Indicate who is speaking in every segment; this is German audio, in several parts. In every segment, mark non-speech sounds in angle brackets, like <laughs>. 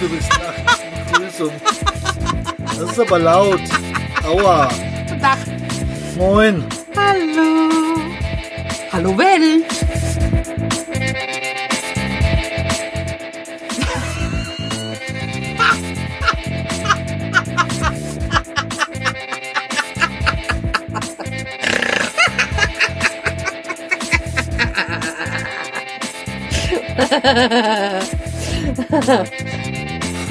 Speaker 1: Begrüßung. Das ist aber laut. Aua.
Speaker 2: Guten Tag.
Speaker 1: Moin.
Speaker 2: Hallo. Hallo Welt. <laughs>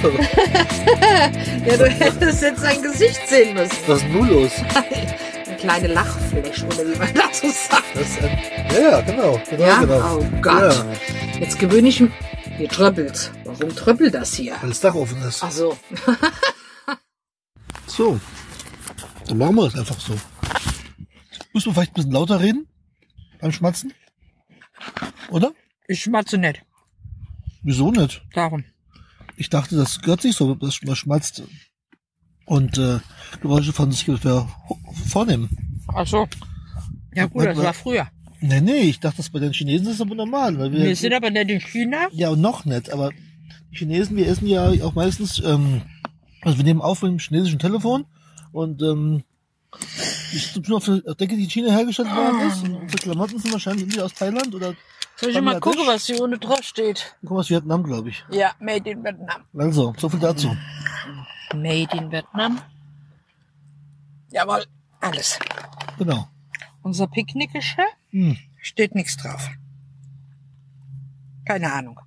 Speaker 2: <laughs> Ja, du hättest jetzt sein Gesicht sehen müssen.
Speaker 1: Was ist denn nun los? <laughs>
Speaker 2: Eine kleine Lachfläche, oder wie man dazu sagt.
Speaker 1: Das ein, ja, ja, genau. genau,
Speaker 2: Ja?
Speaker 1: genau.
Speaker 2: Oh Gott.
Speaker 1: Ja,
Speaker 2: Jetzt gewöhne ich mich. Hier tröppelt. Warum tröppelt das hier?
Speaker 1: weil das Dach offen ist.
Speaker 2: Ach so. <laughs>
Speaker 1: So. Dann machen wir das einfach so. Muss man vielleicht ein bisschen lauter reden? Beim Schmatzen? Oder?
Speaker 2: Ich schmatze nicht.
Speaker 1: Wieso nicht?
Speaker 2: Darum.
Speaker 1: Ich dachte, das gehört sich so, dass man schmatzt und äh, Geräusche von sich ungefähr vornehmen.
Speaker 2: Ach so. Ja gut, das war früher.
Speaker 1: Nee, nee, ich dachte, das bei den Chinesen ist aber normal. Weil wir,
Speaker 2: Wir sind aber nicht in China.
Speaker 1: ja, und noch nicht, aber die Chinesen, wir essen ja auch meistens, ähm, also wir nehmen auf mit dem chinesischen Telefon und ähm, ich Decke, die in China hergestellt worden ist. Und unsere Klamotten sind wahrscheinlich irgendwie aus Thailand oder
Speaker 2: Soll ich mal gucken, was hier ohne drauf steht?
Speaker 1: guck mal Vietnam, glaube ich.
Speaker 2: Ja, Made in Vietnam.
Speaker 1: Also, so viel dazu.
Speaker 2: Made in Vietnam. Jawohl, alles.
Speaker 1: Genau.
Speaker 2: Unser Picknickgeschirr
Speaker 1: Hm.
Speaker 2: steht nichts drauf. Keine Ahnung.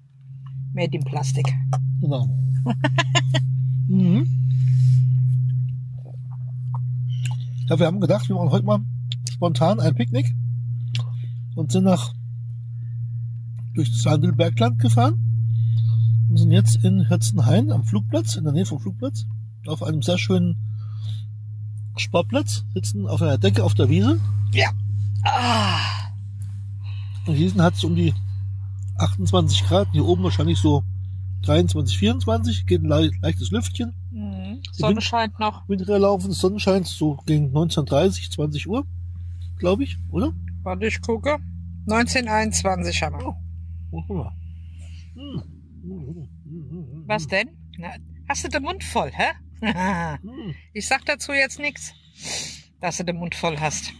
Speaker 2: Made in Plastik.
Speaker 1: Genau. <laughs> mhm. Ja, wir haben gedacht, wir machen heute mal spontan ein Picknick und sind nach durch das Sandelbergland gefahren und sind jetzt in Herzenhain am Flugplatz, in der Nähe vom Flugplatz, auf einem sehr schönen Sportplatz, sitzen auf einer Decke auf der Wiese.
Speaker 2: Ja. Ah.
Speaker 1: Und hier hat es um die 28 Grad, hier oben wahrscheinlich so 23, 24, geht ein le leichtes Lüftchen.
Speaker 2: Mhm. Sonne
Speaker 1: Wind-
Speaker 2: scheint noch.
Speaker 1: Winter laufen, Sonnenschein so gegen 19.30, 20 Uhr, glaube ich, oder?
Speaker 2: Warte, ich gucke. 1921 haben wir.
Speaker 1: Oh,
Speaker 2: Was denn? Na, hast du den Mund voll, hä?
Speaker 1: hm. <laughs>
Speaker 2: ich sag dazu jetzt nichts, dass du den Mund voll hast.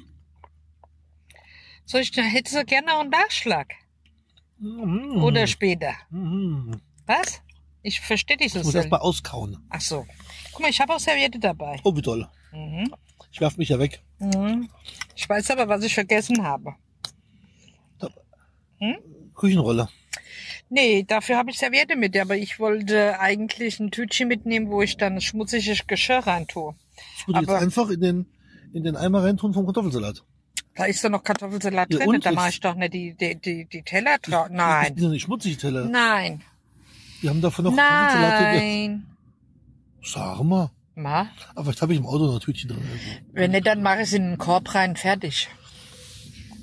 Speaker 2: Soll ich, hättest du gerne noch einen Nachschlag?
Speaker 1: Hm.
Speaker 2: Oder später?
Speaker 1: Hm.
Speaker 2: Was? Ich verstehe dich so
Speaker 1: Ich muss
Speaker 2: sehr.
Speaker 1: erst mal auskauen.
Speaker 2: Ach so. Guck mal, ich habe auch Serviette dabei.
Speaker 1: Oh, wie toll.
Speaker 2: Mhm.
Speaker 1: Ich werf mich ja weg.
Speaker 2: Mhm. Ich weiß aber, was ich vergessen habe.
Speaker 1: Küchenrolle.
Speaker 2: Nee, dafür habe ich Serviette mit, aber ich wollte eigentlich ein Tütchen mitnehmen, wo ich dann schmutziges Geschirr rein tue.
Speaker 1: Ich würde jetzt
Speaker 2: Aber-
Speaker 1: einfach in den, in den Eimer reintun vom Kartoffelsalat.
Speaker 2: Da ist doch noch Kartoffelsalat
Speaker 1: Ja,
Speaker 2: drin,
Speaker 1: und
Speaker 2: da
Speaker 1: jetzt-
Speaker 2: mache ich doch nicht die, die, die, die Teller drauf.
Speaker 1: Das
Speaker 2: Nein.
Speaker 1: sind ja nicht schmutzige Teller.
Speaker 2: Nein.
Speaker 1: Wir haben davon noch Kartoffelsalat.
Speaker 2: Nein.
Speaker 1: Sag mal.
Speaker 2: Ma,
Speaker 1: Aber vielleicht habe ich im Auto noch ein Tütchen drin.
Speaker 2: wenn nicht, dann mache ich es in den Korb rein, fertig.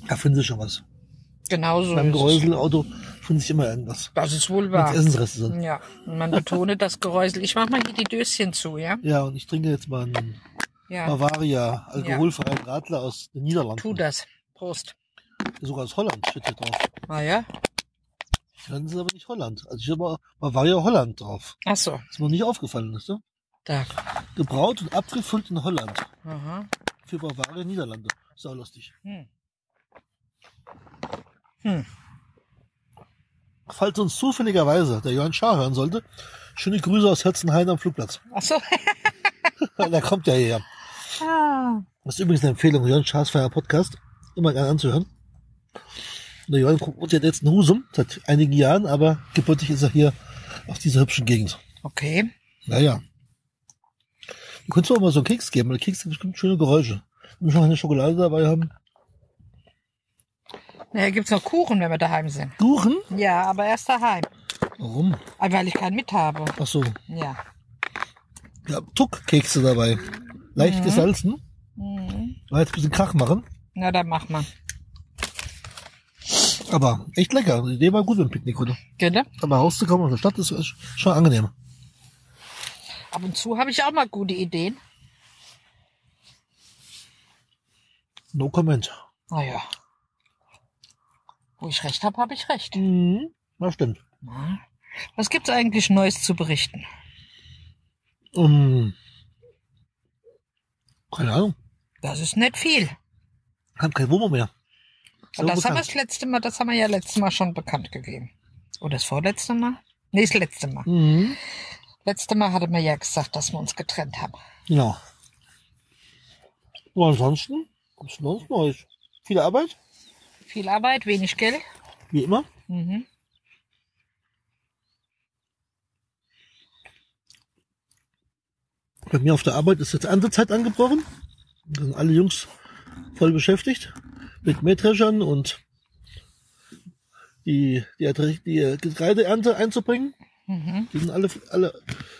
Speaker 1: Da finden Sie schon was.
Speaker 2: Genauso
Speaker 1: Beim
Speaker 2: ist es.
Speaker 1: Gehäuselauto findet sich immer irgendwas.
Speaker 2: Das ist wohl wahr.
Speaker 1: Essensreste sind.
Speaker 2: Ja, und man betone das Geräusel. Ich mach mal hier die Döschen zu, ja?
Speaker 1: Ja, und ich trinke jetzt mal einen
Speaker 2: Ja,
Speaker 1: Bavaria alkoholfreien Radler aus den Niederlanden.
Speaker 2: tu das. Prost.
Speaker 1: Sogar aus Holland steht hier drauf.
Speaker 2: Ah ja?
Speaker 1: Dann ist aber nicht Holland. Also ich habe Bavaria Holland drauf.
Speaker 2: Ach so,
Speaker 1: ist mir nicht aufgefallen, ist ne?
Speaker 2: da.
Speaker 1: Gebraut und abgefüllt in Holland.
Speaker 2: Aha.
Speaker 1: Für Bavaria Niederlande. Auch lustig.
Speaker 2: Hm. Hm.
Speaker 1: Falls uns zufälligerweise der Johann Schaar hören sollte, schöne Grüße aus Herzenhain am Flugplatz.
Speaker 2: Ach so. <laughs>
Speaker 1: der kommt ja hierher.
Speaker 2: Ah.
Speaker 1: Das ist übrigens eine Empfehlung, Johann Schaars Feier Podcast. Immer gerne anzuhören. Der Johann wohnt jetzt in Husum seit einigen Jahren, aber gebürtig ist er hier auf dieser hübschen Gegend.
Speaker 2: Okay.
Speaker 1: Naja. Du könntest mir auch mal so einen Keks geben, weil Keks haben bestimmt schöne Geräusche. Wenn wir schon eine Schokolade dabei haben.
Speaker 2: Naja, gibt's noch Kuchen, wenn wir daheim sind.
Speaker 1: Kuchen?
Speaker 2: Ja, aber erst daheim.
Speaker 1: Warum?
Speaker 2: Ah, Weil ich keinen mit habe.
Speaker 1: Ach so.
Speaker 2: Ja.
Speaker 1: Ja, Tuck-Kekse dabei. Leicht
Speaker 2: Mhm.
Speaker 1: gesalzen.
Speaker 2: Mhm.
Speaker 1: Weil jetzt ein bisschen Krach machen.
Speaker 2: Na, dann mach mal.
Speaker 1: Aber echt lecker. Die Idee war gut beim Picknick, oder?
Speaker 2: Gell?
Speaker 1: Aber rauszukommen aus der Stadt ist ist schon angenehm.
Speaker 2: Ab und zu habe ich auch mal gute Ideen.
Speaker 1: No comment.
Speaker 2: Naja. Wo ich recht habe, habe ich recht.
Speaker 1: Mhm. Das stimmt.
Speaker 2: Was gibt's eigentlich Neues zu berichten?
Speaker 1: Um, keine Ahnung.
Speaker 2: Das ist nicht viel.
Speaker 1: Haben kein Wohnmobil mehr.
Speaker 2: Und das haben wir das letzte Mal, das haben wir ja letztes Mal schon bekannt gegeben. Oder das vorletzte Mal? Nee, das letzte Mal.
Speaker 1: Mhm.
Speaker 2: Letzte Mal hatte man ja gesagt, dass wir uns getrennt haben.
Speaker 1: Genau. Und ansonsten, was ist sonst Neues? Viel Arbeit,
Speaker 2: Viel Arbeit, wenig Geld.
Speaker 1: wie immer.
Speaker 2: Mhm.
Speaker 1: Bei mir auf der Arbeit ist jetzt Erntezeit angebrochen. Da sind alle Jungs voll beschäftigt mit Mähdreschern und die, die, Erträ- die Getreideernte einzubringen.
Speaker 2: Mhm.
Speaker 1: Die sind alle, alle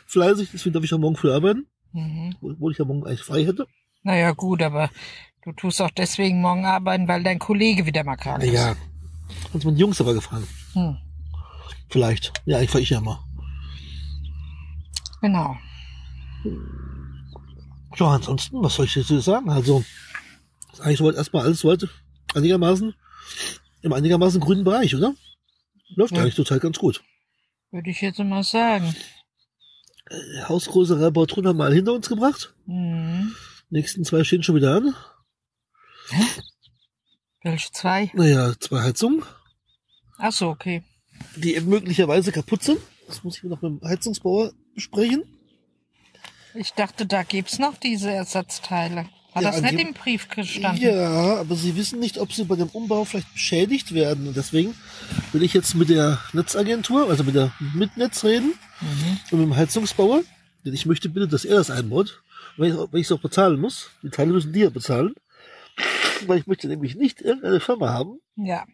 Speaker 1: fleißig, deswegen darf ich ja morgen früh arbeiten,
Speaker 2: Mhm.
Speaker 1: obwohl ich ja morgen eigentlich frei hätte.
Speaker 2: Naja, gut, aber du tust auch deswegen morgen arbeiten, weil dein Kollege wieder mal krank ist.
Speaker 1: Ja. Sonst sind die Jungs aber gefahren.
Speaker 2: Hm.
Speaker 1: Vielleicht. Ja, ich fahre ich ja immer.
Speaker 2: Genau.
Speaker 1: Ja, ansonsten, was soll ich dazu sagen? Also, ist eigentlich soweit erstmal alles soweit einigermaßen im einigermaßen grünen Bereich, oder? Läuft
Speaker 2: Ja.
Speaker 1: eigentlich total ganz gut.
Speaker 2: Würde ich jetzt mal sagen.
Speaker 1: Hausgroße Reparatur haben wir mal hinter uns gebracht.
Speaker 2: Mhm.
Speaker 1: Nächsten zwei stehen schon wieder an.
Speaker 2: Welche zwei?
Speaker 1: Naja, zwei Heizungen,
Speaker 2: Ach so, okay.
Speaker 1: die eben möglicherweise kaputt sind. Das muss ich noch mit dem Heizungsbauer besprechen.
Speaker 2: Ich dachte, da gibt's noch diese Ersatzteile. Hat
Speaker 1: Ja,
Speaker 2: das nicht im Brief gestanden?
Speaker 1: Ja, aber sie wissen nicht, ob sie bei dem Umbau vielleicht beschädigt werden. Und deswegen will ich jetzt mit der Netzagentur, also mit der Mitnetz reden
Speaker 2: Mhm.
Speaker 1: und mit dem Heizungsbauer. Denn ich möchte bitte, dass er das einbaut. Weil ich es auch bezahlen muss. Die Teile müssen die ja bezahlen. Weil ich möchte nämlich nicht irgendeine Firma haben,
Speaker 2: Ja,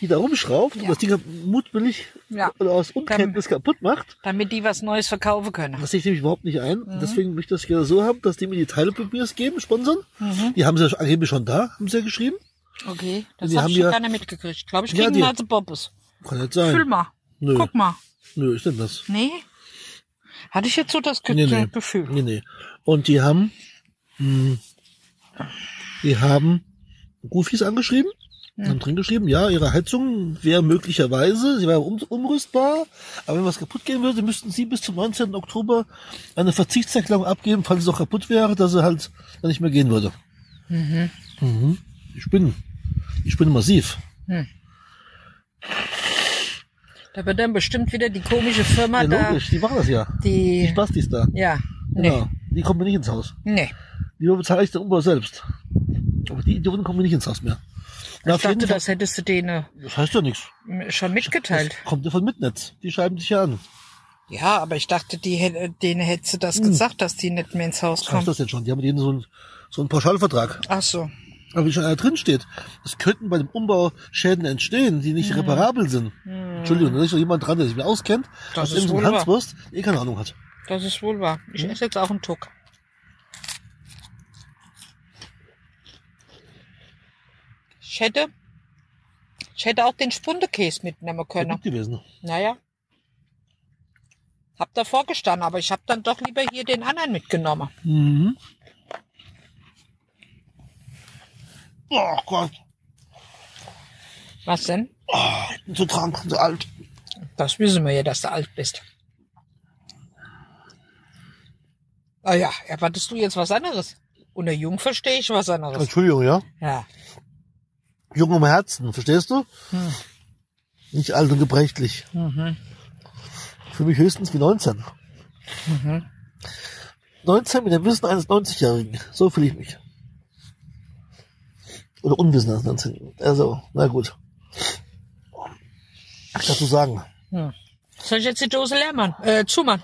Speaker 1: die da rumschraubt und
Speaker 2: Ja.
Speaker 1: das Ding mutwillig
Speaker 2: ja.
Speaker 1: oder aus Unkenntnis kaputt macht.
Speaker 2: Damit die was Neues verkaufen können.
Speaker 1: Das sehe ich nämlich überhaupt nicht ein. Und Deswegen möchte ich das gerne so haben, dass die mir die Teile bei mir geben, sponsern.
Speaker 2: Mhm.
Speaker 1: Die haben sie ja angeblich schon da, haben sie ja geschrieben.
Speaker 2: Okay, das
Speaker 1: Die
Speaker 2: hab
Speaker 1: haben
Speaker 2: ich
Speaker 1: ja-
Speaker 2: gar nicht mitgekriegt. Ich glaube, ich
Speaker 1: Ja,
Speaker 2: kriege
Speaker 1: die-
Speaker 2: einen als Bobbes.
Speaker 1: Kann nicht
Speaker 2: Füll
Speaker 1: sein.
Speaker 2: mal.
Speaker 1: Nö,
Speaker 2: Guck mal.
Speaker 1: nö, ist denn das?
Speaker 2: Nee? Hatte ich jetzt so das
Speaker 1: Nee, nee.
Speaker 2: Gefühl.
Speaker 1: Nee, nee. Und die haben, mh, die haben Goofies angeschrieben,
Speaker 2: Hm.
Speaker 1: haben drin geschrieben, ja, ihre Heizung wäre möglicherweise, sie wäre um, umrüstbar, aber wenn was kaputt gehen würde, müssten sie bis zum 19. Oktober eine Verzichtserklärung abgeben, falls es auch kaputt wäre, dass sie halt dann nicht mehr gehen würde.
Speaker 2: Mhm.
Speaker 1: Mhm. Ich bin, ich bin massiv.
Speaker 2: Da wird dann bestimmt wieder die komische Firma
Speaker 1: Ja,
Speaker 2: da,
Speaker 1: logisch, die machen das ja. Die
Speaker 2: die,
Speaker 1: Spastis da.
Speaker 2: ja, nee,
Speaker 1: Genau. Die kommen nicht ins Haus.
Speaker 2: nee.
Speaker 1: Lieber bezahle ich den Umbau selbst. Aber die Idioten kommen nicht ins Haus mehr. Na,
Speaker 2: Ich dachte, das hättest du denen
Speaker 1: Das heißt ja nichts.
Speaker 2: äh, schon mitgeteilt.
Speaker 1: Das kommt ja von Mitnetz. Die schreiben dich ja an.
Speaker 2: Ja, aber ich dachte, die, hätte- denen hättest du das gesagt, dass die nicht mehr ins Haus
Speaker 1: Was heißt
Speaker 2: kommen.
Speaker 1: das jetzt schon? Die haben mit denen so einen, so einen Pauschalvertrag.
Speaker 2: Ach so.
Speaker 1: Aber wie schon einer drin steht, es könnten bei dem Umbau Schäden entstehen, die
Speaker 2: Hm.
Speaker 1: nicht reparabel sind. Entschuldigung, da ist doch jemand dran, der sich mir auskennt,
Speaker 2: Das
Speaker 1: aus
Speaker 2: ist wohl wahr.
Speaker 1: Hanswurst, eh keine Ahnung hat.
Speaker 2: Das ist wohl wahr. Ich esse jetzt auch einen Tuck. Ich hätte, ich hätte auch den Spundekäse mitnehmen
Speaker 1: Wäre
Speaker 2: können.
Speaker 1: gut gewesen.
Speaker 2: Naja. Hab davor gestanden, aber ich hab dann doch lieber hier den anderen mitgenommen.
Speaker 1: Mhm. Oh Gott,
Speaker 2: Was denn?
Speaker 1: oh, ich bin so krank, so alt.
Speaker 2: Das wissen wir ja, dass du alt bist. Ah ja, erwartest du jetzt was anderes? Unter jung verstehe ich was anderes.
Speaker 1: Entschuldigung, ja?
Speaker 2: Ja.
Speaker 1: Jung um Herzen, verstehst du?
Speaker 2: Hm.
Speaker 1: Nicht alt und gebrechlich.
Speaker 2: Mhm.
Speaker 1: Für mich höchstens wie 19.
Speaker 2: Mhm.
Speaker 1: 19 mit dem Wissen eines 90-Jährigen. So fühle ich mich. Oder Unwissen eines 19 Also, na gut. Was dazu sagen?
Speaker 2: Hm. Soll ich jetzt die Dose leer machen? Äh, zumachen?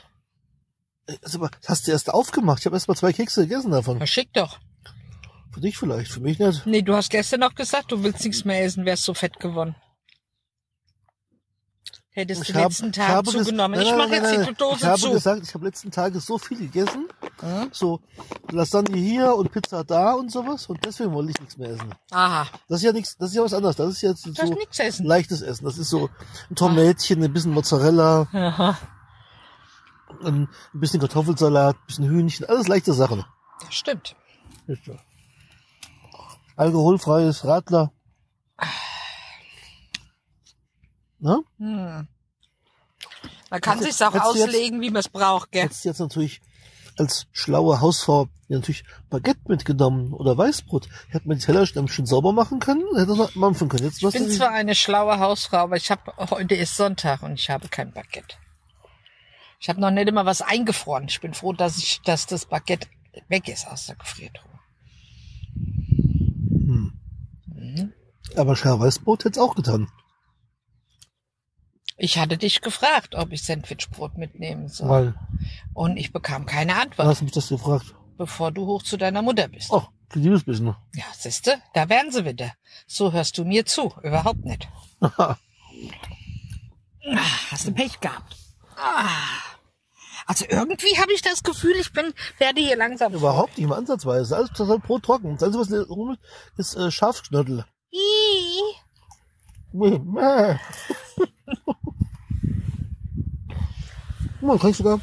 Speaker 1: Äh, Das hast du erst aufgemacht. Ich habe erst mal zwei Kekse gegessen davon.
Speaker 2: Na, schick doch.
Speaker 1: Für dich vielleicht, für mich nicht.
Speaker 2: Nee, du hast gestern noch gesagt, du willst nichts mehr essen, wärst so fett geworden. Hättest du
Speaker 1: hab-
Speaker 2: letzten Tag
Speaker 1: habe
Speaker 2: zugenommen.
Speaker 1: Nein,
Speaker 2: ich
Speaker 1: nein,
Speaker 2: mache
Speaker 1: nein,
Speaker 2: jetzt
Speaker 1: nein,
Speaker 2: die Dose
Speaker 1: Ich habe
Speaker 2: zu.
Speaker 1: gesagt, ich habe letzten Tage so viel gegessen.
Speaker 2: Hm?
Speaker 1: So Lasagne hier und Pizza da und sowas. Und deswegen wollte ich nichts mehr essen.
Speaker 2: Aha,
Speaker 1: Das ist ja nichts, das ist ja was anderes. Das ist jetzt so
Speaker 2: nichts essen.
Speaker 1: leichtes Essen. Das ist so ein Tomätchen, ein bisschen Mozzarella,
Speaker 2: Aha,
Speaker 1: ein bisschen Kartoffelsalat, ein bisschen Hühnchen, alles leichte Sachen.
Speaker 2: das stimmt.
Speaker 1: Alkoholfreies Radler. Ne?
Speaker 2: Hm. Man kann
Speaker 1: Hättest-
Speaker 2: sich's auch
Speaker 1: du jetzt-
Speaker 2: auslegen, wie man es braucht, gell?
Speaker 1: Hättest jetzt natürlich als schlaue Hausfrau natürlich Baguette mitgenommen oder Weißbrot. Hätte man die Teller schon schön sauber machen können, hätte man mampfen können. Jetzt
Speaker 2: Ich bin zwar eine schlaue Hausfrau, aber ich habe heute ist Sonntag und ich habe kein Baguette. Ich habe noch nicht immer was eingefroren. Ich bin froh, dass ich, dass das Baguette weg ist aus der Gefriertruhe.
Speaker 1: hm.
Speaker 2: Mhm.
Speaker 1: Aber scharf Weißbrot hätte es auch getan.
Speaker 2: Ich hatte dich gefragt, ob ich Sandwichbrot mitnehmen soll.
Speaker 1: Weil,
Speaker 2: Und ich bekam keine Antwort,
Speaker 1: hast du mich das gefragt?
Speaker 2: bevor du hoch zu deiner Mutter bist.
Speaker 1: Oh, ein liebes bisschen.
Speaker 2: Ja, siehste, da wären sie wieder. So hörst du mir zu. Überhaupt nicht. Ah, hast du Pech gehabt. Ah. Also irgendwie habe ich das Gefühl, ich bin, werde hier langsam.
Speaker 1: Überhaupt nicht mal ansatzweise. Alles total Brot trocken. Das Einzige, was rum ist, ist äh, Schafsknödel.
Speaker 2: Ih.
Speaker 1: Man kann ich sogar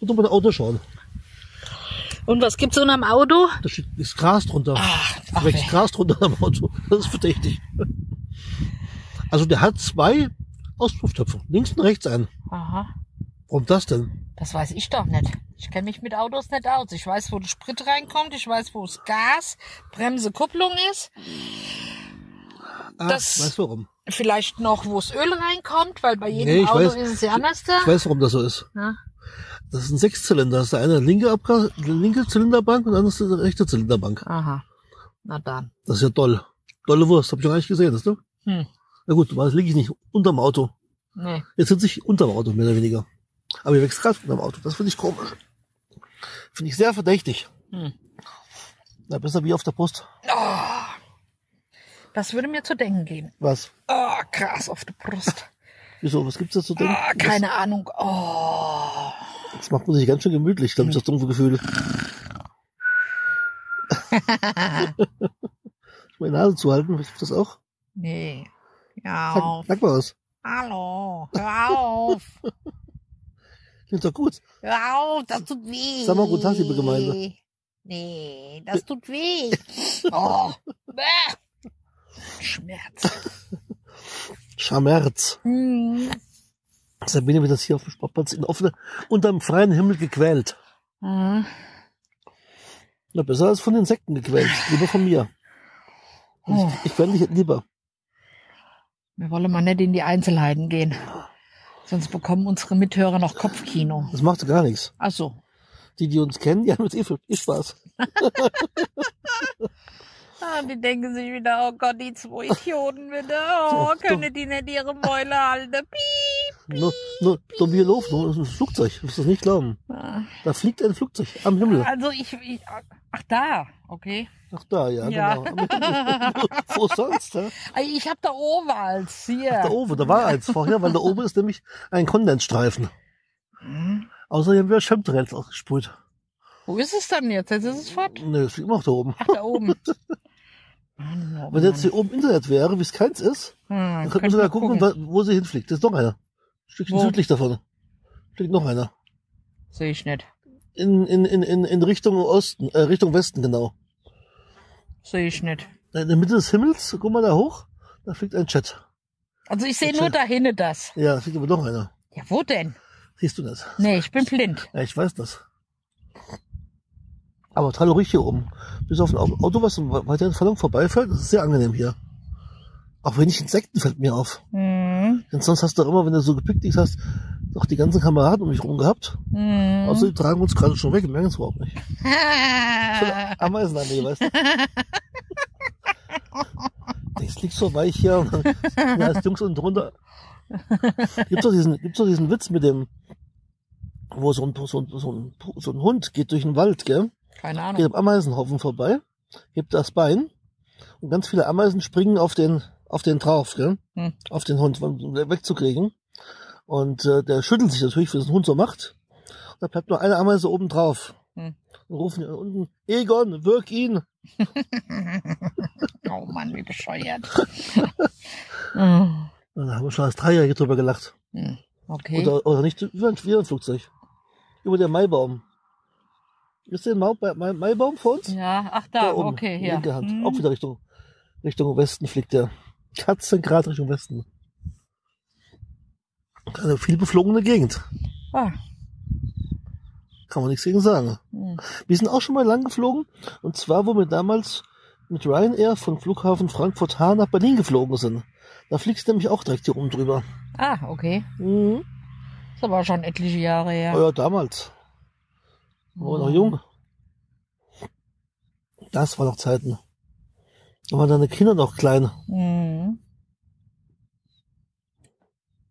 Speaker 1: mit um ein Auto schauen.
Speaker 2: Und was gibt's unterm Auto?
Speaker 1: Da steht ist Gras drunter.
Speaker 2: Ach,
Speaker 1: Da
Speaker 2: ach
Speaker 1: wächst
Speaker 2: wer-
Speaker 1: Gras drunter am Auto. Das ist verdächtig. Also der hat zwei Auspufftöpfe. Links und rechts einen.
Speaker 2: Aha.
Speaker 1: Warum das denn?
Speaker 2: Das weiß ich doch nicht. Ich kenne mich mit Autos nicht aus. Ich weiß, wo der Sprit reinkommt. Ich weiß, wo das Gas, Bremse, Kupplung ist.
Speaker 1: Ah,
Speaker 2: Das-
Speaker 1: weißt warum?
Speaker 2: Vielleicht noch, wo das Öl reinkommt, weil bei jedem
Speaker 1: Nee,
Speaker 2: Auto
Speaker 1: weiß.
Speaker 2: ist es ja anders da.
Speaker 1: Ich weiß, warum das so ist.
Speaker 2: Ja.
Speaker 1: Das ist ein Sechszylinder. Das ist der eine linke, Abgas, linke Zylinderbank und der andere ist die rechte Zylinderbank.
Speaker 2: Aha. Na dann.
Speaker 1: Das ist ja toll. Tolle Wurst. Hab ich noch gar nicht gesehen, das, ne?
Speaker 2: Hm.
Speaker 1: Na gut, das liege ich nicht unterm Auto.
Speaker 2: Nee.
Speaker 1: Jetzt sitze ich unterm Auto, mehr oder weniger. Aber hier wächst Gras unterm Auto. Das finde ich komisch. Finde ich sehr verdächtig.
Speaker 2: Hm.
Speaker 1: Na, besser wie auf der Post.
Speaker 2: Oh. Das würde mir zu denken geben.
Speaker 1: Was?
Speaker 2: Oh, Gras auf der Brust. <laughs>
Speaker 1: Wieso? Was gibt's da zu denken?
Speaker 2: Oh, keine Ahnung. Oh.
Speaker 1: Das, das macht man sich ganz schön gemütlich, glaube ich, das dumpfe Gefühl. <laughs> ich meine Nase zuhalten, hilft das auch?
Speaker 2: Nee. Hör
Speaker 1: Sag, sag mal was.
Speaker 2: Hallo. Hör auf. <laughs>
Speaker 1: Klingt doch gut.
Speaker 2: Hör auf, das tut weh.
Speaker 1: Sag mal guten Tag, liebe Gemeinde.
Speaker 2: Nee, das tut weh. Oh. Schmerz. <laughs>
Speaker 1: Schamerz.
Speaker 2: Hm.
Speaker 1: Sabine wird das hier auf dem Sportplatz in offene, unterm freien Himmel gequält.
Speaker 2: Hm.
Speaker 1: Na, besser als von Insekten gequält. Lieber von mir.
Speaker 2: Oh.
Speaker 1: Ich, ich quäl dich lieber.
Speaker 2: Wir wollen mal nicht in die Einzelheiten gehen. Sonst bekommen unsere Mithörer noch Kopfkino.
Speaker 1: Das macht gar nichts.
Speaker 2: Ach so.
Speaker 1: Die, die uns kennen, die haben jetzt eh, viel- eh Spaß. <laughs>
Speaker 2: Ah, die denken sich wieder, oh Gott, die zwei Idioten wieder. Oh, <laughs>
Speaker 1: Ja,
Speaker 2: können die nicht ihre Mäule halten? Piep.
Speaker 1: Nur, nur, so wie Luft, nur das ist ein Flugzeug. Du wirst das nicht glauben.
Speaker 2: Ah,
Speaker 1: Da fliegt ein Flugzeug am Himmel.
Speaker 2: Also ich, ich ach da, okay.
Speaker 1: Ach da, ja,
Speaker 2: Ja.
Speaker 1: genau. <laughs> Wo sonst, ja?
Speaker 2: Ich habe da oben als hier.
Speaker 1: Da oben, da war eins vorher, weil da oben ist nämlich ein Kondensstreifen.
Speaker 2: Hm.
Speaker 1: Außerdem haben wir Chemtrails ausgesprüht.
Speaker 2: Wo ist es denn jetzt? Jetzt ist es fort.
Speaker 1: Ne, das liegt immer noch da oben.
Speaker 2: Ach, da oben. <laughs>
Speaker 1: Wenn jetzt hier oben Internet wäre, wie es keins ist,
Speaker 2: Hm,
Speaker 1: dann könnten wir
Speaker 2: könnten
Speaker 1: sogar gucken, wa- wo sie hinfliegt. Das ist noch einer. Ein Stückchen
Speaker 2: Wo?
Speaker 1: südlich davon. Fliegt noch einer.
Speaker 2: Sehe ich nicht.
Speaker 1: In, in, in, in, in Richtung Osten, äh, Richtung Westen, genau.
Speaker 2: Sehe ich nicht.
Speaker 1: In der Mitte des Himmels, guck mal da hoch, da fliegt ein Chat.
Speaker 2: Also ich sehe nur da hinten das.
Speaker 1: Ja, da fliegt aber noch einer.
Speaker 2: Ja, wo denn?
Speaker 1: Siehst du das?
Speaker 2: Nee, ich bin blind.
Speaker 1: Ja, ich weiß das. Aber total ruhig hier oben. Bis auf ein Au- Auto, was weiter Entfernung vorbeifährt, das ist sehr angenehm hier. Auch wenig Insekten fällt mir auf.
Speaker 2: Hm.
Speaker 1: Denn sonst hast du immer, wenn du so gepicknickt hast, doch die ganzen Kameraden um mich rum gehabt.
Speaker 2: Hm.
Speaker 1: Außer die tragen uns gerade schon weg, wir merken es überhaupt nicht. <laughs> Ameisenarmee, weißt du? Das liegt so weich hier. Und dann ja, als Jungs unten drunter. Gibt's doch diesen, gibt's doch diesen Witz mit dem, wo so ein, so ein, so ein, so ein Hund geht durch den Wald, gell?
Speaker 2: Keine
Speaker 1: Geht
Speaker 2: Ahnung.
Speaker 1: am Ameisenhaufen vorbei, hebt das Bein und ganz viele Ameisen springen auf den, auf den drauf, gell?
Speaker 2: Hm.
Speaker 1: Auf den Hund, um ihn wegzukriegen. Und äh, der schüttelt sich natürlich, wie es ein Hund so macht. Und da bleibt nur eine Ameise oben drauf.
Speaker 2: Hm.
Speaker 1: Und rufen die unten, Egon, wirk ihn. <laughs>
Speaker 2: oh Mann, wie bescheuert. <laughs> Hm.
Speaker 1: Da haben wir schon als Dreijährige drüber gelacht.
Speaker 2: Hm. okay.
Speaker 1: Oder, oder nicht, über ein, wieder ein Flugzeug. Über den Maibaum. Ist der Maibaum vor uns?
Speaker 2: ja, ach da,
Speaker 1: oben,
Speaker 2: okay, hier.
Speaker 1: Linke Hand.
Speaker 2: Hm.
Speaker 1: Auch wieder Richtung, Richtung Westen fliegt der. 14 Grad Richtung Westen. Eine vielbeflogene Gegend.
Speaker 2: Ah,
Speaker 1: Kann man nichts gegen sagen.
Speaker 2: hm.
Speaker 1: Wir sind auch schon mal lang geflogen. Und zwar, wo wir damals mit Ryanair von Flughafen Frankfurt-Hahn nach Berlin geflogen sind. Da fliegst du nämlich auch direkt hier oben drüber.
Speaker 2: ah okay.
Speaker 1: Mhm.
Speaker 2: Ist aber schon etliche Jahre her.
Speaker 1: Oh ja, damals. War noch jung. Das war noch Zeiten. Da waren deine Kinder noch klein.
Speaker 2: Mhm.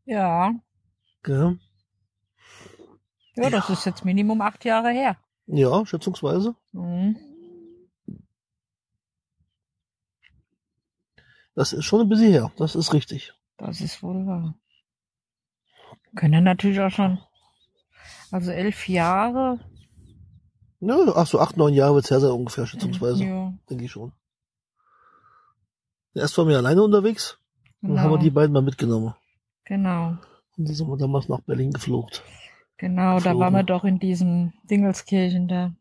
Speaker 2: Ja.
Speaker 1: Gell?
Speaker 2: ja, das ist jetzt Minimum acht Jahre her.
Speaker 1: Ja, schätzungsweise.
Speaker 2: Mhm.
Speaker 1: Das ist schon ein bisschen her. Das ist richtig.
Speaker 2: Das ist wohl wahr. Können natürlich auch schon. Also elf Jahre.
Speaker 1: Ja, ach so, acht, neun Jahre wird's her sein ungefähr, schätzungsweise.
Speaker 2: Ja,
Speaker 1: Denke ich schon. Erst waren wir alleine unterwegs. Dann
Speaker 2: genau.
Speaker 1: haben wir die beiden mal mitgenommen.
Speaker 2: genau.
Speaker 1: Und dann sind wir damals nach Berlin geflogen.
Speaker 2: Genau, da
Speaker 1: geflogen.
Speaker 2: waren wir doch in diesem Dingelskirchen da.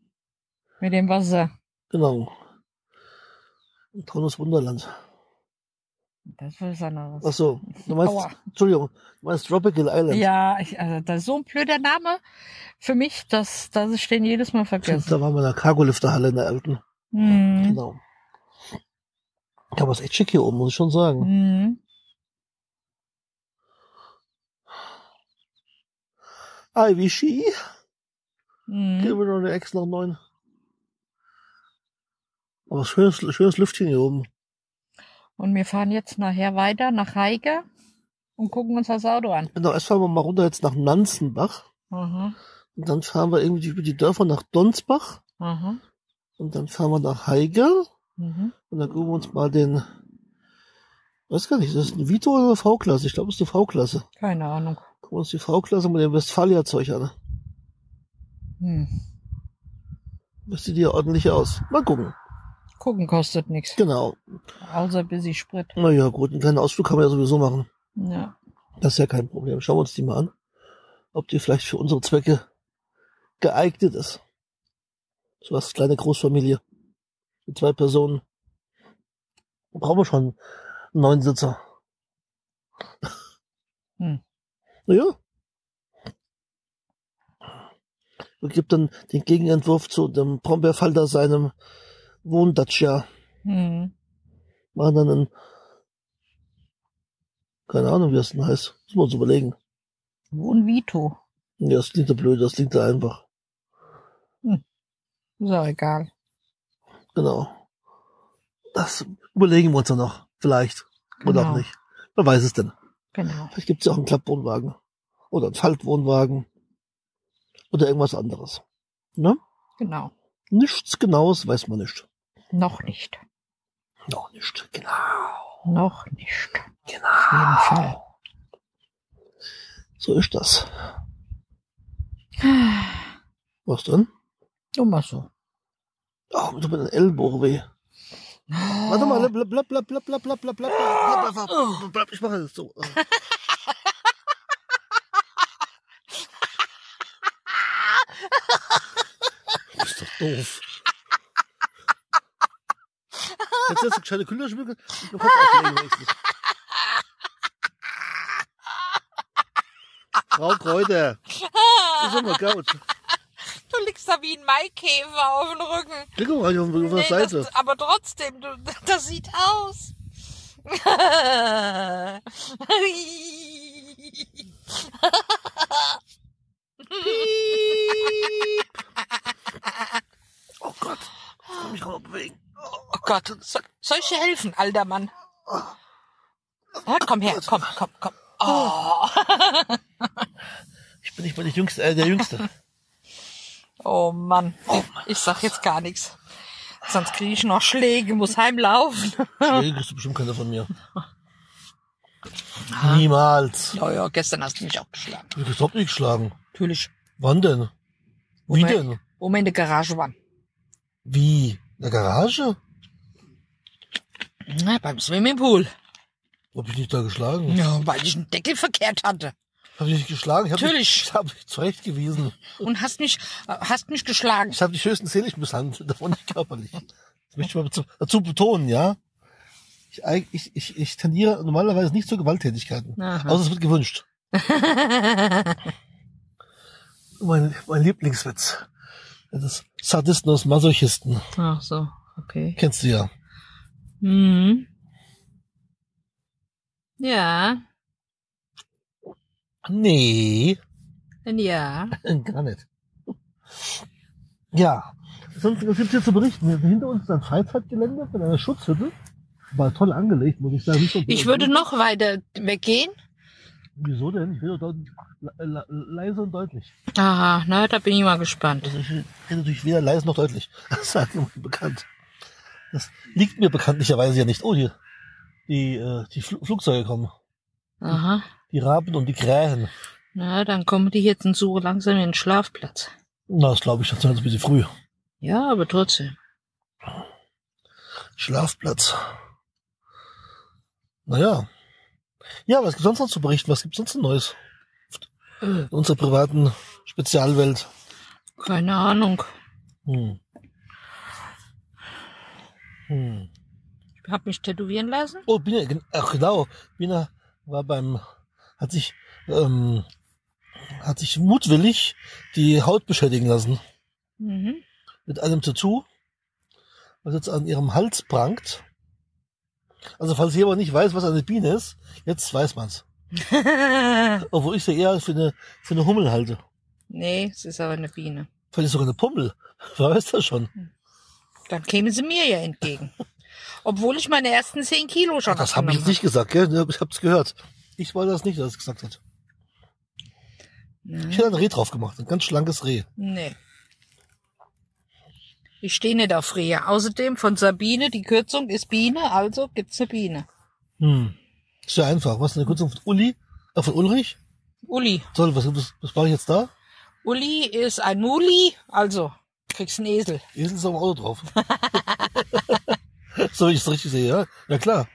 Speaker 2: Mit dem Wasser.
Speaker 1: Genau. Ein tolles Wunderland.
Speaker 2: Das war was anderes.
Speaker 1: Ach so, du meinst,
Speaker 2: Aua.
Speaker 1: Entschuldigung, du meinst Tropical Island.
Speaker 2: Ja, ich, also das ist so ein blöder Name für mich, dass, dass ich den jedes Mal vergesse.
Speaker 1: da waren wir in der Cargolifterhalle in der alten.
Speaker 2: Mhm.
Speaker 1: Genau. Aber es ist echt schick hier oben, muss ich schon sagen.
Speaker 2: Mhm.
Speaker 1: Ivy Ski.
Speaker 2: Mhm.
Speaker 1: Gehen wir noch eine Ex nach neun. Aber schönes, schönes Lüftchen hier oben.
Speaker 2: Und wir fahren jetzt nachher weiter nach Heige und gucken uns das Auto an.
Speaker 1: Genau, erst fahren wir mal runter jetzt nach Nanzenbach.
Speaker 2: Aha,
Speaker 1: Und dann fahren wir irgendwie über die Dörfer nach Donsbach.
Speaker 2: aha.
Speaker 1: Und dann fahren wir nach Heige.
Speaker 2: Mhm.
Speaker 1: Und dann gucken wir uns mal den, weiß gar nicht, ist das eine Vito oder eine V-Klasse? Ich glaube, es ist eine V-Klasse.
Speaker 2: Keine Ahnung.
Speaker 1: Gucken wir uns die V-Klasse mit dem Westfalia-Zeug an.
Speaker 2: Hm.
Speaker 1: Das sieht hier ordentlich aus. Mal gucken.
Speaker 2: Gucken kostet nichts.
Speaker 1: Genau.
Speaker 2: Außer busy Sprit.
Speaker 1: Naja, gut, einen kleinen Ausflug kann man ja sowieso machen.
Speaker 2: Ja.
Speaker 1: Das ist ja kein Problem. Schauen wir uns die mal an. Ob die vielleicht für unsere Zwecke geeignet ist. So was kleine Großfamilie. Mit zwei Personen. Da brauchen wir schon einen neuen Sitzer.
Speaker 2: Hm.
Speaker 1: Naja. Und gibt dann den Gegenentwurf zu dem Brombeerfalter seinem Wohndacia.
Speaker 2: Hm.
Speaker 1: Machen dann einen, keine Ahnung, wie das denn heißt. Muss man uns überlegen.
Speaker 2: Wohn Vito.
Speaker 1: Ja, das klingt ja blöd, das klingt ja einfach.
Speaker 2: Ist auch egal.
Speaker 1: Genau. Das überlegen wir uns dann noch. Vielleicht. Oder
Speaker 2: Genau.
Speaker 1: auch nicht. Wer weiß es denn.
Speaker 2: Genau.
Speaker 1: Vielleicht gibt es ja auch einen Klappwohnwagen. Oder einen Faltwohnwagen. Oder irgendwas anderes. Ne?
Speaker 2: Genau.
Speaker 1: Nichts Genaues weiß man nicht.
Speaker 2: Noch nicht.
Speaker 1: Noch nicht. Genau.
Speaker 2: Noch nicht.
Speaker 1: Genau.
Speaker 2: Auf jeden Fall.
Speaker 1: So ist das. Was denn?
Speaker 2: Nur mal so.
Speaker 1: Ach, tut mir den Ellbogen weh. Warte mal, bleib, bleib, bleib, bleib, bleib, ich mache das so. Du bist doch doof. Jetzt hast du gescheite Kühlerschmücke und Kopf auflegen wenigstens. Frau Kräuter. Das ist immer gut.
Speaker 2: Du liegst da wie ein Maikäfer auf dem Rücken.
Speaker 1: Klick mal auf, auf der
Speaker 2: Nee,
Speaker 1: Seite.
Speaker 2: das, aber trotzdem, du, das sieht aus.
Speaker 1: Oh Gott. Ich kann mich kaum bewegen.
Speaker 2: Oh Gott, so, soll ich dir helfen, alter Mann? Ja, komm her, komm, komm, komm. Oh,
Speaker 1: Ich bin nicht mal der Jüngste, äh, der Jüngste. <laughs>
Speaker 2: oh Mann, ich sag jetzt gar nichts. Sonst kriege ich noch Schläge, muss heimlaufen.
Speaker 1: Schläge kriegst du bestimmt keiner von mir. Niemals.
Speaker 2: Ja, ja, gestern hast du mich auch geschlagen.
Speaker 1: Du bist überhaupt nicht geschlagen.
Speaker 2: Natürlich.
Speaker 1: Wann denn? Wie
Speaker 2: Moment.
Speaker 1: denn?
Speaker 2: Wo wir in der Garage waren.
Speaker 1: Wie? In der Garage?
Speaker 2: Na, beim Swimmingpool.
Speaker 1: Hab ich nicht da geschlagen?
Speaker 2: Ja, weil ich einen Deckel verkehrt hatte.
Speaker 1: Hab ich nicht geschlagen? Ich hab
Speaker 2: Natürlich.
Speaker 1: Dich, ich hab dich zurechtgewiesen.
Speaker 2: Und hast mich, äh, hast mich geschlagen.
Speaker 1: Ich habe dich höchstens misshandelt, <laughs> davon nicht körperlich. Das möchte ich mal dazu, dazu betonen, ja? Ich, ich, ich, ich tendiere normalerweise nicht zu Gewalttätigkeiten.
Speaker 2: Aha.
Speaker 1: Außer es wird gewünscht. <laughs> Mein, mein Lieblingswitz. Das ist Sadisten aus Masochisten.
Speaker 2: Ach so, okay.
Speaker 1: Kennst du ja.
Speaker 2: Mhm. Ja,
Speaker 1: Nee,
Speaker 2: ja. <laughs>
Speaker 1: gar nicht. Ja, sonst was gibt's hier zu berichten? Hinter uns ist ein Freizeitgelände von einer Schutzhütte. War toll angelegt, muss ich sagen.
Speaker 2: Ich würde noch weiter weggehen.
Speaker 1: Wieso denn? Ich rede dort le- le- leise und deutlich.
Speaker 2: Aha, na, da bin ich mal gespannt.
Speaker 1: Also ich rede natürlich weder leise noch deutlich. <laughs> Das sagt immer bekannt. Das liegt mir bekanntlicherweise ja nicht. Oh, hier. Die, äh, die Fl Flugzeuge kommen.
Speaker 2: Aha.
Speaker 1: Die Raben und die Krähen.
Speaker 2: Na, dann kommen die jetzt und suchen langsam ihren Schlafplatz.
Speaker 1: Na, das glaube ich, das ist ein bisschen früh.
Speaker 2: Ja, aber trotzdem.
Speaker 1: Schlafplatz. Naja. Ja, was gibt's sonst noch zu berichten? Was gibt's sonst noch Neues? In unserer privaten Spezialwelt.
Speaker 2: Keine Ahnung.
Speaker 1: Hm. Hm.
Speaker 2: Ich hab mich tätowieren lassen.
Speaker 1: Oh, Bina, ach genau. Bina war beim, hat sich, ähm, hat sich mutwillig die Haut beschädigen lassen.
Speaker 2: Mhm.
Speaker 1: Mit einem Tattoo, was jetzt an ihrem Hals prangt. Also falls jemand nicht weiß, was eine Biene ist, jetzt weiß man's. <laughs> Obwohl ich sie eher für eine, für eine Hummel halte.
Speaker 2: nee, es ist aber eine Biene.
Speaker 1: Vielleicht sogar eine Pummel. <laughs> Wer weiß das schon.
Speaker 2: Dann käme sie mir ja entgegen. Obwohl ich meine ersten 10 Kilo schon
Speaker 1: Das habe ich jetzt nicht gesagt, gell? Ich hab's gehört. Ich wollte das nicht, dass es gesagt hat.
Speaker 2: habe.
Speaker 1: Ich hätte ein Reh drauf gemacht. Ein ganz schlankes Reh.
Speaker 2: Nee. Ich stehe nicht auf Rehe. Außerdem von Sabine, die Kürzung ist Biene, also gibt's eine Biene.
Speaker 1: Hm. Ist ja einfach. Was ist eine Kürzung von Uli? Äh, von Ulrich?
Speaker 2: Uli.
Speaker 1: Soll, was, was, was war ich jetzt da?
Speaker 2: Uli ist ein Muli, also kriegst einen Esel.
Speaker 1: Esel ist auf dem Auto drauf. <laughs> so, wie ich es richtig sehe, ja? Ja, klar.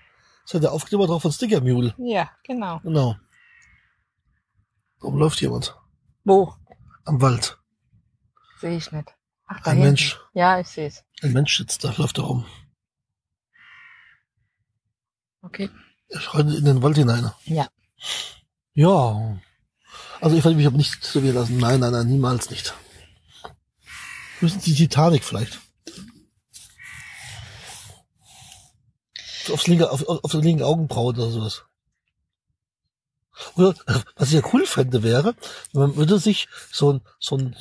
Speaker 1: Das hat der Aufkleber drauf von Sticker Mule.
Speaker 2: Ja, genau.
Speaker 1: Genau. Warum läuft jemand?
Speaker 2: Wo?
Speaker 1: Am Wald.
Speaker 2: Sehe ich nicht. Ach,
Speaker 1: Ein
Speaker 2: hinten.
Speaker 1: Mensch.
Speaker 2: Ja, ich sehe es.
Speaker 1: Ein Mensch sitzt da, läuft da rum.
Speaker 2: Okay.
Speaker 1: Ich reite in den Wald hinein.
Speaker 2: Ja.
Speaker 1: Ja. Also ich werde mich aber nicht tätowieren lassen. Nein, nein, nein, niemals nicht. Müssen die Titanic vielleicht. Aufs linke, auf, auf der linken Augenbraue oder sowas. Oder, was ich ja cool fände, wäre, man würde sich so ein, so ein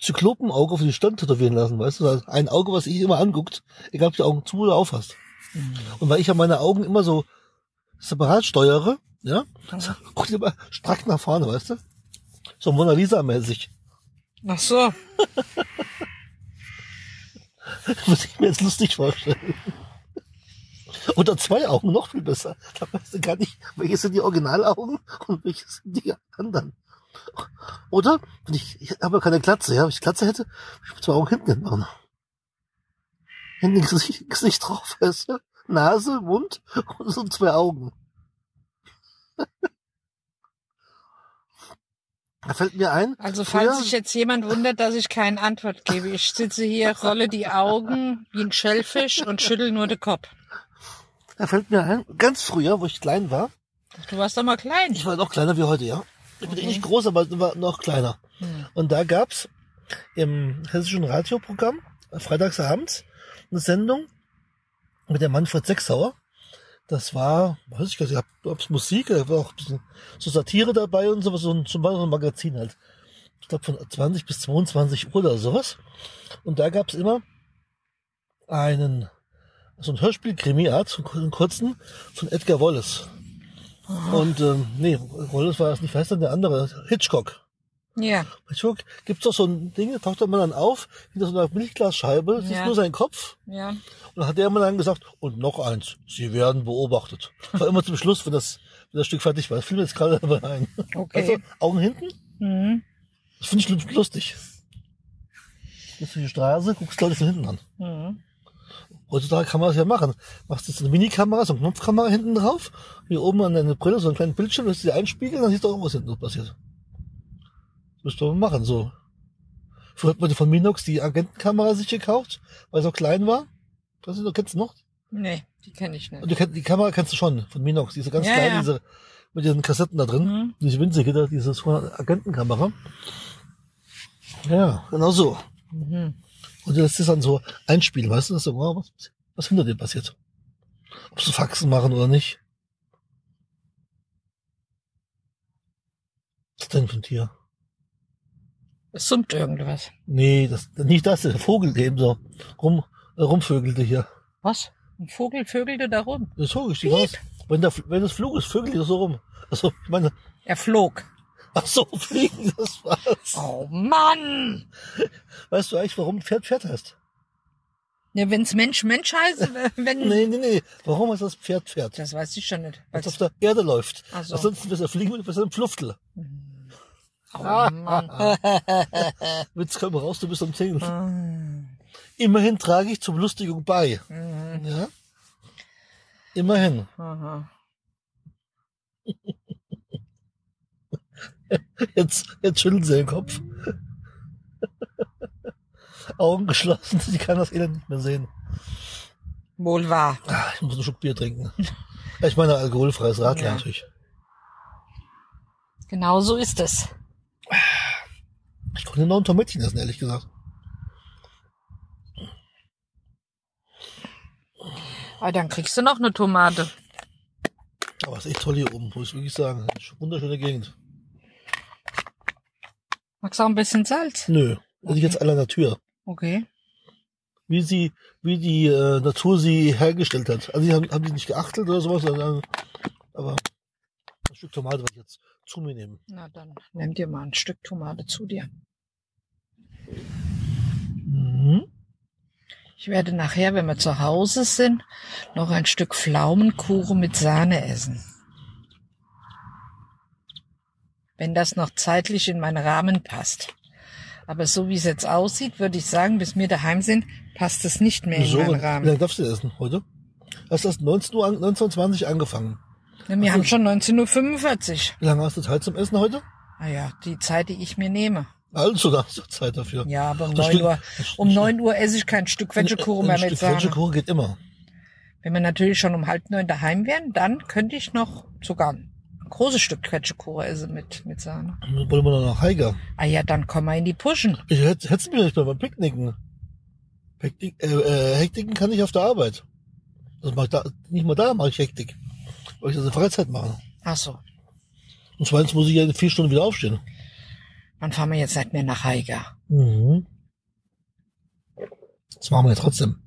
Speaker 1: Zyklopenauge auf die Stirn tätowieren lassen, weißt du? Also Ein Auge, was ich immer anguckt, egal ob du die Augen zu oder auf hast. Und weil ich ja meine Augen immer so separat steuere, ja, guck dir mal strack nach vorne, weißt du? So Mona Lisa-mäßig.
Speaker 2: Ach so. <laughs>
Speaker 1: Muss ich mir jetzt lustig vorstellen. Oder zwei Augen, noch viel besser. Da weißt du gar nicht, welche sind die Originalaugen und welche sind die anderen. Oder, wenn ich, ich habe ja keine Glatze, ja, wenn ich Glatze hätte, würde ich zwei Augen hinten hin machen. Hinten Gesicht, Gesicht drauf, <laughs> weißt du? Nase, Mund und so zwei Augen. <laughs> Da fällt mir ein.
Speaker 2: Also falls
Speaker 1: früher-
Speaker 2: sich jetzt jemand wundert, dass ich keine Antwort gebe, ich sitze hier, rolle die Augen wie ein Schellfisch und schüttel nur den Kopf.
Speaker 1: Da fällt mir ein, ganz früher, wo ich klein war,
Speaker 2: Du warst doch mal klein.
Speaker 1: ich war noch kleiner wie heute, ja. Ich bin
Speaker 2: Okay.
Speaker 1: nicht groß, aber war noch kleiner.
Speaker 2: Hm.
Speaker 1: Und da gab's im hessischen Radioprogramm, freitagsabends, eine Sendung mit dem Manfred Sechsauer. Das war, weiß ich gar nicht, ob es Musik, da war auch ein bisschen so Satire dabei und sowas, so ein, so ein Magazin halt. Ich glaube von 20 bis 22 Uhr oder sowas. Und da gab's immer einen, so ein Hörspiel-Krimi-Art, so einen kurzen, von Edgar Wallace. Und, ähm, nee, Wallace war es nicht, weiß dann der andere, Hitchcock.
Speaker 2: Ja.
Speaker 1: Hitchcock gibt's doch so ein Ding, da taucht der Mann dann auf, hinter so einer Milchglasscheibe, das
Speaker 2: Ja.
Speaker 1: ist nur sein Kopf.
Speaker 2: Ja.
Speaker 1: Und dann hat der immer dann gesagt, und noch eins, sie werden beobachtet. War immer zum Schluss, wenn das, wenn das Stück fertig war. Das fiel mir jetzt gerade dabei ein.
Speaker 2: Okay.
Speaker 1: Also, Augen hinten,
Speaker 2: Mhm.
Speaker 1: das finde ich lustig. Gehst durch die Straße, guckst Leute von hinten an.
Speaker 2: Mhm.
Speaker 1: Heutzutage kann man das ja machen. Machst jetzt eine Minikamera, so eine Knopfkamera hinten drauf, hier oben an deine Brille so einen kleinen Bildschirm, lässt du dir einspiegeln, dann siehst du auch, was hinten so passiert. Das müsste man machen, so. Früher hat man die von Minox die Agentenkamera sich gekauft, weil es auch klein war. Das ist, du kennst du noch?
Speaker 2: Nee, die kenne ich
Speaker 1: Und
Speaker 2: nicht.
Speaker 1: du kennst, die Kamera kennst du schon, von Minox, diese ganz
Speaker 2: Ja,
Speaker 1: kleine,
Speaker 2: ja.
Speaker 1: diese, mit ihren Kassetten da drin.
Speaker 2: Mhm.
Speaker 1: Diese winzige, diese so Agentenkamera. Ja, genau so.
Speaker 2: Mhm.
Speaker 1: Und das ist dann so einspielen, weißt du? Das ist so, wow, was, was hinter dir passiert. Ob sie Faxen machen oder nicht. Was ist denn für ein Tier?
Speaker 2: Es summt irgendwas.
Speaker 1: Nee, das, nicht das, der Vogel, der eben so rum, äh, rumvögelte hier.
Speaker 2: Was? Ein Vogel vögelte da rum.
Speaker 1: Das Vogel, ich weiß. Wenn, der, wenn das Flug ist, vögelt das so rum. Also, ich meine,
Speaker 2: Er flog.
Speaker 1: Ach so, <laughs> fliegen, das war's.
Speaker 2: Oh Mann!
Speaker 1: Weißt du eigentlich, warum Pferd Pferd heißt?
Speaker 2: Ja, wenn's Mensch Mensch heißt, äh, wenn... <laughs>
Speaker 1: Nee, nee, nee. Warum heißt das Pferd Pferd?
Speaker 2: Das weiß ich schon nicht.
Speaker 1: Als
Speaker 2: Weil's-
Speaker 1: auf der Erde läuft.
Speaker 2: Ach so.
Speaker 1: Ansonsten wirst du fliegen mit einem Pfluftel.
Speaker 2: Oh Mann. <laughs>
Speaker 1: Witz, komm raus, du bist am Zehn.
Speaker 2: Mhm.
Speaker 1: Immerhin trage ich zur Belustigung bei.
Speaker 2: Mhm.
Speaker 1: Ja? Immerhin.
Speaker 2: Aha. <laughs>
Speaker 1: Jetzt, jetzt schütteln sie den Kopf. <laughs> Augen geschlossen, sie kann das Elend nicht mehr sehen.
Speaker 2: Wohl wahr.
Speaker 1: Ah, ich muss einen Schluck Bier trinken. Ich meine, alkoholfreies Radler
Speaker 2: Ja.
Speaker 1: natürlich.
Speaker 2: Genau so ist es.
Speaker 1: Ich konnte noch ein Tomätchen essen, ehrlich gesagt.
Speaker 2: Ah, dann kriegst du noch eine Tomate.
Speaker 1: Aber es ist echt toll hier oben, muss ich wirklich sagen. Wunderschöne Gegend.
Speaker 2: Magst du auch ein bisschen Salz?
Speaker 1: Nö, ist
Speaker 2: Okay.
Speaker 1: jetzt aller Natur.
Speaker 2: Okay.
Speaker 1: Wie sie, wie die äh, Natur sie hergestellt hat. Also sie haben, haben die nicht geachtet oder sowas, sondern, aber ein Stück Tomate werde ich jetzt zu mir nehmen.
Speaker 2: Na dann nimm dir mal ein Stück Tomate zu dir.
Speaker 1: Mhm.
Speaker 2: Ich werde nachher, wenn wir zu Hause sind, noch ein Stück Pflaumenkuchen mit Sahne essen. Wenn das noch zeitlich in meinen Rahmen passt. Aber so wie es jetzt aussieht, würde ich sagen, bis wir daheim sind, passt es nicht mehr
Speaker 1: Wieso?
Speaker 2: in
Speaker 1: Wie
Speaker 2: meinen Rahmen.
Speaker 1: lange darfst du essen heute? Hast du erst 19 Uhr, an- 19.20 Uhr angefangen.
Speaker 2: Ja, wir haben schon 19.45 Uhr.
Speaker 1: Wie lange hast du Zeit zum Essen heute?
Speaker 2: Ah ja, die Zeit, die ich mir nehme.
Speaker 1: Also, da hast du Zeit dafür.
Speaker 2: Ja, aber um
Speaker 1: Das
Speaker 2: 9
Speaker 1: stimmt.
Speaker 2: Uhr, um 9 Uhr esse ich kein Stück Quetschekuchen mehr mit Sahne.
Speaker 1: Quetschekuchen geht immer.
Speaker 2: Wenn wir natürlich schon um halb neun daheim wären, dann könnte ich noch sogar großes Stück Quetschekuchen essen mit, mit Sahne.
Speaker 1: Dann wollen wir noch nach Heiger.
Speaker 2: Ah ja, dann kommen wir in die Puschen.
Speaker 1: Ich hätte, hättest du mir nicht beim Picknicken. Picknick, äh, äh, Hektiken kann ich auf der Arbeit. Das mach ich da, nicht mal da mache ich Hektik. Weil ich das in Freizeit mache.
Speaker 2: Ach so,
Speaker 1: Und zweitens muss ich ja in vier Stunden wieder aufstehen.
Speaker 2: dann fahren wir jetzt nicht mehr nach Haiger.
Speaker 1: Mhm. Das machen wir ja trotzdem.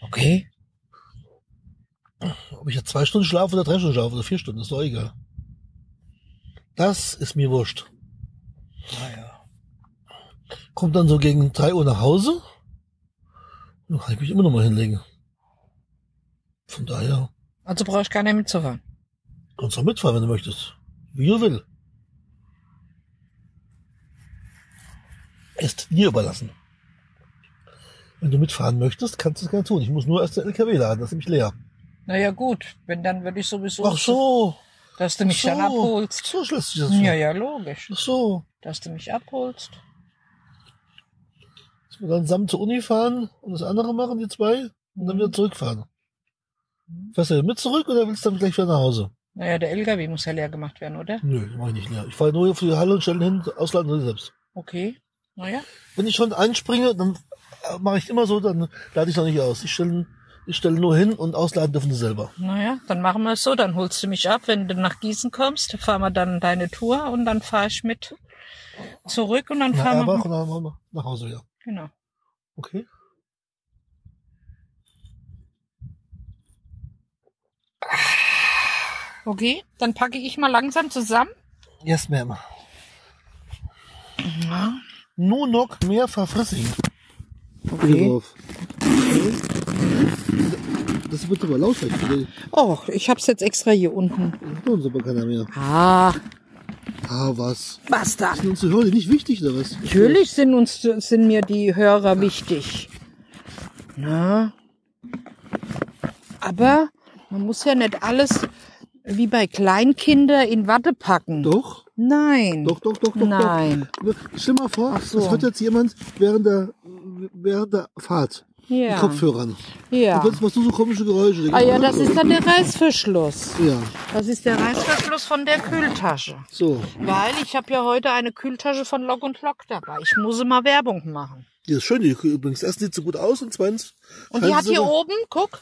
Speaker 2: Okay.
Speaker 1: Ob ich jetzt zwei Stunden schlafe oder drei Stunden schlafe oder vier Stunden, ist doch egal. Das ist mir wurscht.
Speaker 2: Naja.
Speaker 1: Kommt dann so gegen drei Uhr nach Hause. Dann kann ich mich immer noch mal hinlegen. Von daher
Speaker 2: Also brauche ich gar nicht mitzufahren.
Speaker 1: kannst auch mitfahren, wenn du möchtest. Wie du willst. Ist dir überlassen. Wenn du mitfahren möchtest, kannst du es gerne tun. Ich muss nur erst den LKW laden, das ist nämlich leer.
Speaker 2: Naja gut, wenn dann würde ich sowieso,
Speaker 1: Ach so.
Speaker 2: dass du mich
Speaker 1: Ach
Speaker 2: dann
Speaker 1: so.
Speaker 2: abholst.
Speaker 1: So schlägt sich das
Speaker 2: Ja, ja, logisch.
Speaker 1: Ach so.
Speaker 2: Dass du mich abholst.
Speaker 1: Dass wir dann zusammen zur Uni fahren und das andere machen, die zwei, und dann
Speaker 2: Mhm.
Speaker 1: wieder zurückfahren. Fährst du mit zurück oder willst du dann gleich wieder nach Hause?
Speaker 2: Naja, der LKW muss ja leer gemacht werden, oder?
Speaker 1: Nö, mach ich nicht leer. Ich fahre nur für die Halle und stelle hin, ausladen selbst.
Speaker 2: Okay. Naja.
Speaker 1: Wenn ich schon einspringe, dann äh, mache ich immer so, dann lade ich noch nicht aus. Ich stelle ich stelle nur hin und ausladen dürfen sie selber.
Speaker 2: Naja, dann machen wir es so. Dann holst du mich ab, wenn du nach Gießen kommst. Fahren wir dann deine Tour und dann fahre ich mit zurück und dann
Speaker 1: Na,
Speaker 2: fahren wir.
Speaker 1: machen wir nach Hause wieder.
Speaker 2: Genau.
Speaker 1: Okay.
Speaker 2: Okay, dann packe ich mal langsam zusammen.
Speaker 1: Yes, ma'am.
Speaker 2: Ja.
Speaker 1: Nur noch mehr verfrissigen.
Speaker 2: Okay.
Speaker 1: Drauf. Das wird aber laut sein.
Speaker 2: Oh, ich hab's jetzt extra hier unten.
Speaker 1: Uns aber keiner mehr.
Speaker 2: Ah,
Speaker 1: Ah, was?
Speaker 2: was dann?
Speaker 1: Sind unsere Hörer nicht wichtig, oder was?
Speaker 2: Natürlich sind uns sind mir die Hörer wichtig. Na? Aber man muss ja nicht alles wie bei Kleinkindern in Watte packen.
Speaker 1: Doch,
Speaker 2: Nein.
Speaker 1: doch, doch, doch, doch.
Speaker 2: Nein.
Speaker 1: Doch. Stell mal vor,
Speaker 2: so.
Speaker 1: das hört jetzt jemand während der, während der Fahrt.
Speaker 2: Ja.
Speaker 1: mit Kopfhörern.
Speaker 2: Ja.
Speaker 1: Und jetzt machst du so komische Geräusche.
Speaker 2: Ah ja, das ist dann der Reißverschluss.
Speaker 1: Ja,
Speaker 2: Das ist der Reißverschluss von der Kühltasche.
Speaker 1: so.
Speaker 2: Weil ich habe ja heute eine Kühltasche von Lock und Lock dabei. Ich muss mal Werbung machen.
Speaker 1: Die ist schön, die übrigens. Erstens sieht sie gut aus und zweitens
Speaker 2: Und die hat hier oben, guck,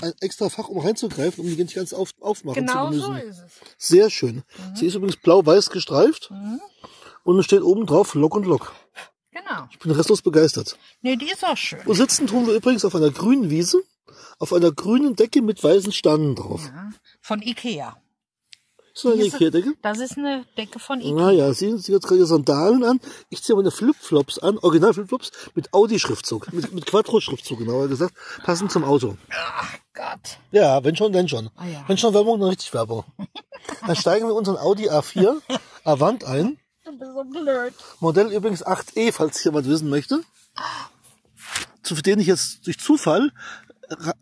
Speaker 1: ein extra Fach, um reinzugreifen, um die nicht ganz auf, aufmachen
Speaker 2: genau
Speaker 1: zu
Speaker 2: so
Speaker 1: müssen.
Speaker 2: ist es.
Speaker 1: Sehr schön. Sie ist übrigens blau-weiß gestreift und es steht oben drauf Lock und Lock.
Speaker 2: Genau.
Speaker 1: Ich bin restlos begeistert.
Speaker 2: Nee, die ist auch schön.
Speaker 1: Und sitzen tun wir übrigens auf einer grünen Wiese, auf einer grünen Decke mit weißen Sternen drauf.
Speaker 2: Ja. Von Ikea.
Speaker 1: Ist das eine Ikea-Decke?
Speaker 2: Das ist eine Decke von Ikea.
Speaker 1: Naja, sie sie hat gerade Sandalen an. Ich ziehe meine Flipflops an, original Flipflops, mit Audi-Schriftzug, mit, mit Quattro-Schriftzug, genauer gesagt, passend zum Auto.
Speaker 2: Ach Gott.
Speaker 1: Ja, wenn schon, dann schon.
Speaker 2: Ah, ja.
Speaker 1: Wenn schon Werbung, dann richtig Werbung. <laughs> Dann steigen wir unseren Audi A4 Avant ein.
Speaker 2: Du bist so blöd.
Speaker 1: Modell übrigens 8E, falls jemand wissen möchte. Zu denen ich jetzt durch Zufall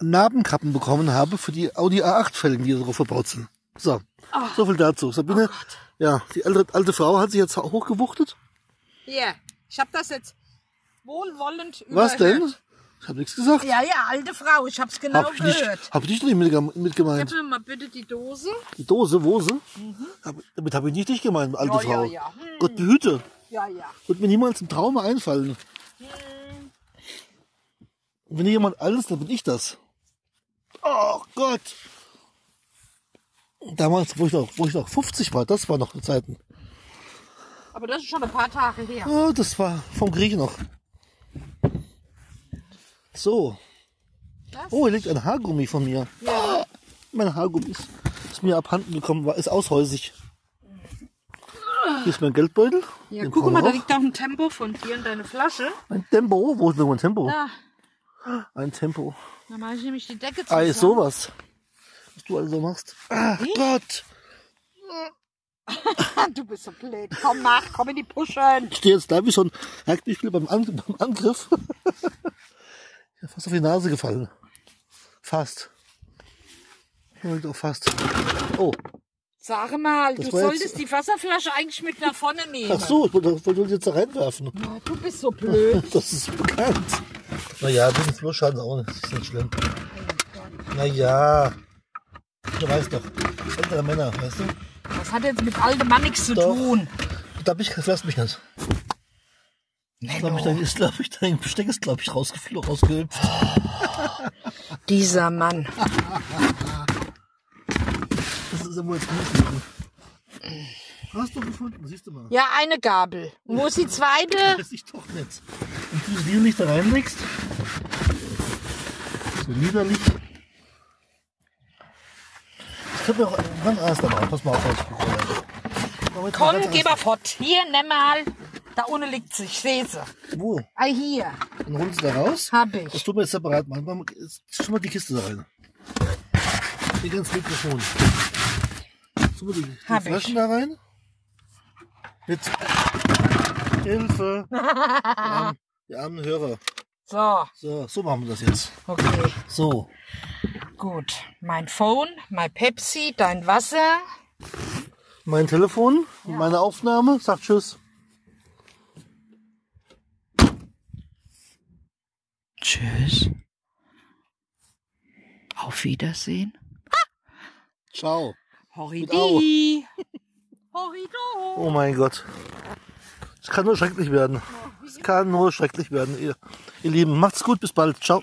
Speaker 1: Narbenkappen bekommen habe für die Audi A8-Felgen, die darauf verbaut sind. So, so viel dazu. Sabine, ja, die alte, alte Frau hat sich jetzt hochgewuchtet.
Speaker 2: Hier, ich habe das jetzt wohlwollend
Speaker 1: Was
Speaker 2: überhört.
Speaker 1: denn? Ich habe nichts gesagt.
Speaker 2: Ja, ja, alte Frau, ich hab's genau
Speaker 1: hab ich nicht,
Speaker 2: gehört.
Speaker 1: hab ich nicht mit, mit gemeint.
Speaker 2: Gib mir mal bitte die Dose.
Speaker 1: Die Dose, wo sie? Hab, damit habe ich nicht dich gemeint, alte
Speaker 2: Mhm. Ja,
Speaker 1: Frau.
Speaker 2: ja, ja. Hm.
Speaker 1: Gott behüte.
Speaker 2: Ja, ja.
Speaker 1: Wird mir niemals im Traum einfallen. Und wenn jemand alles, dann bin ich das. Oh Gott. Damals, wo ich noch, wo ich noch 50 war, das war noch Zeiten.
Speaker 2: Aber das ist schon ein paar Tage her.
Speaker 1: Oh, das war vom Krieg noch. So.
Speaker 2: Das?
Speaker 1: Oh, hier liegt ein Haargummi von mir.
Speaker 2: Ja.
Speaker 1: Mein Haargummi ist, ist mir abhanden gekommen, war, ist aushäusig. Hier ist mein Geldbeutel.
Speaker 2: Ja,
Speaker 1: Den
Speaker 2: guck mal, da liegt auch ein Tempo von dir in deine Flasche.
Speaker 1: Ein Tempo. Wo ist denn mein Tempo?
Speaker 2: Da,
Speaker 1: Ein Tempo.
Speaker 2: da mache ich nämlich die Decke zusammen.
Speaker 1: Ei, sowas. Was du also machst. Ach Gott. <laughs>
Speaker 2: Du bist so blöd. Komm nach, komm in die Puschen.
Speaker 1: Ich stehe jetzt da wie ein Rugby-Spieler beim, An beim Angriff. <laughs> ja, fast auf die Nase gefallen. Fast. Ja, auch fast. Oh.
Speaker 2: Sag mal,
Speaker 1: Das
Speaker 2: du
Speaker 1: war jetzt-
Speaker 2: solltest die Wasserflasche eigentlich mit nach vorne nehmen.
Speaker 1: Ach so, ich wollte, wollte jetzt da reinwerfen.
Speaker 2: Ja, Du bist so blöd. <laughs>
Speaker 1: Das ist bekannt. Naja, den Fluss schaden auch nicht. Das ist nicht schlimm. Naja. Du weißt doch. Ältere Männer, weißt du?
Speaker 2: Das hat jetzt mit altem Mann nichts zu
Speaker 1: Doch.
Speaker 2: tun.
Speaker 1: Da bin ich, lass mich nicht. Ich glaube, ich, dein, ist, glaub ich, dein Besteck ist, glaube ich, rausgeflogen, rausgehüpft. <laughs>
Speaker 2: Dieser Mann.
Speaker 1: Das ist ja wohl jetzt nicht. Hast du gefunden? Siehst du mal.
Speaker 2: Ja, eine Gabel. Wo ist die zweite? <laughs>
Speaker 1: Weiß ich doch nicht. Und du die nicht da reinlegst. So liederlich. Ich könnte auch einen Ast dabei. Pass mal auf, was ich.
Speaker 2: Komm, geh mal fort. Hier, nimm mal. Da unten liegt sie. Ich sehe sie.
Speaker 1: Wo?
Speaker 2: Ah, hier.
Speaker 1: Dann holst du da raus.
Speaker 2: Hab
Speaker 1: Das
Speaker 2: ich.
Speaker 1: tun wir jetzt separat machen. Mach mal- mal die Kiste da rein. Hier ganz Mikrofon. Tun wir die, die
Speaker 2: Hab ich.
Speaker 1: Flaschen da rein. Mit Hilfe. <laughs> Die armen, die armen Hörer.
Speaker 2: So,
Speaker 1: So, so machen wir das jetzt.
Speaker 2: okay.
Speaker 1: So.
Speaker 2: Gut. Mein Phone, mein Pepsi, dein Wasser.
Speaker 1: Mein Telefon, meine Aufnahme, sagt Tschüss.
Speaker 2: Tschüss. Auf Wiedersehen.
Speaker 1: Ciao.
Speaker 2: Horridi. <laughs> Horrido.
Speaker 1: Oh mein Gott. Es kann nur schrecklich werden. Es kann nur schrecklich werden, ihr, ihr Lieben. Macht's gut, bis bald. Ciao.